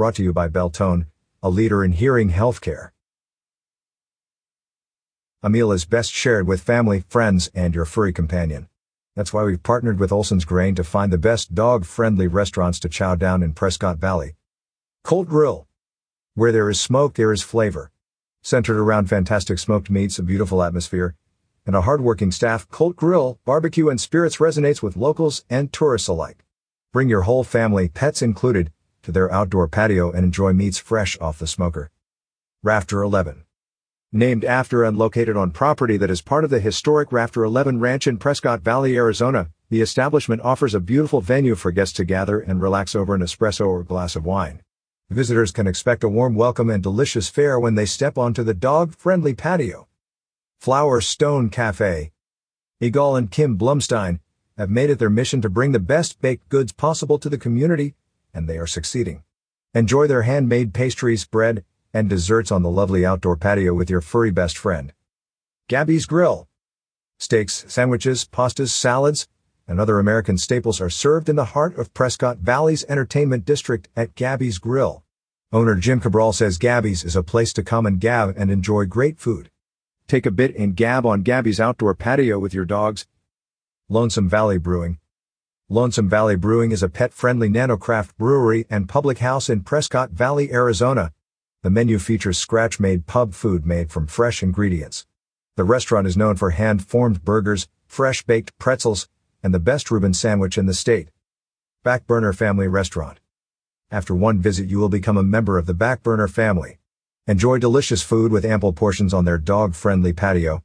Brought to you by Beltone, a leader in hearing healthcare. A meal is best shared with family, friends, and your furry companion. That's why we've partnered with Olsen's Grain to find the best dog-friendly restaurants to chow down in Prescott Valley. Colt Grill. Where there is smoke, there is flavor. Centered around fantastic smoked meats, a beautiful atmosphere, and a hardworking staff, Colt Grill, barbecue and spirits resonates with locals and tourists alike. Bring your whole family, pets included, to their outdoor patio and enjoy meats fresh off the smoker. Rafter 11. Named after and located on property that is part of the historic Rafter 11 Ranch in Prescott Valley, Arizona, the establishment offers a beautiful venue for guests to gather and relax over an espresso or glass of wine. Visitors can expect a warm welcome and delicious fare when they step onto the dog-friendly patio. Flower Stone Cafe. Egal and Kim Blumstein have made it their mission to bring the best baked goods possible to the community, and they are succeeding. Enjoy their handmade pastries, bread, and desserts on the lovely outdoor patio with your furry best friend. Gabby's Grill. Steaks, sandwiches, pastas, salads, and other American staples are served in the heart of Prescott Valley's entertainment district at Gabby's Grill. Owner Jim Cabral says Gabby's is a place to come and gab and enjoy great food. Take a bit and gab on Gabby's outdoor patio with your dogs. Lonesome Valley Brewing. Lonesome Valley Brewing is a pet-friendly nanocraft brewery and public house in Prescott Valley, Arizona, the menu features scratch-made pub food made from fresh ingredients. The restaurant is known for hand-formed burgers, fresh-baked pretzels, and the best Reuben sandwich in the state. Backburner Family Restaurant. After one visit you will become a member of the Backburner family. Enjoy delicious food with ample portions on their dog-friendly patio.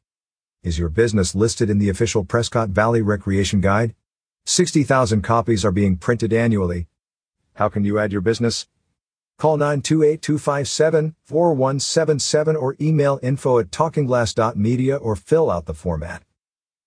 Is your business listed in the official Prescott Valley Recreation Guide? 60,000 copies are being printed annually. How can you add your business? Call 928-257-4177 or email info at talkingglass.media or fill out the format.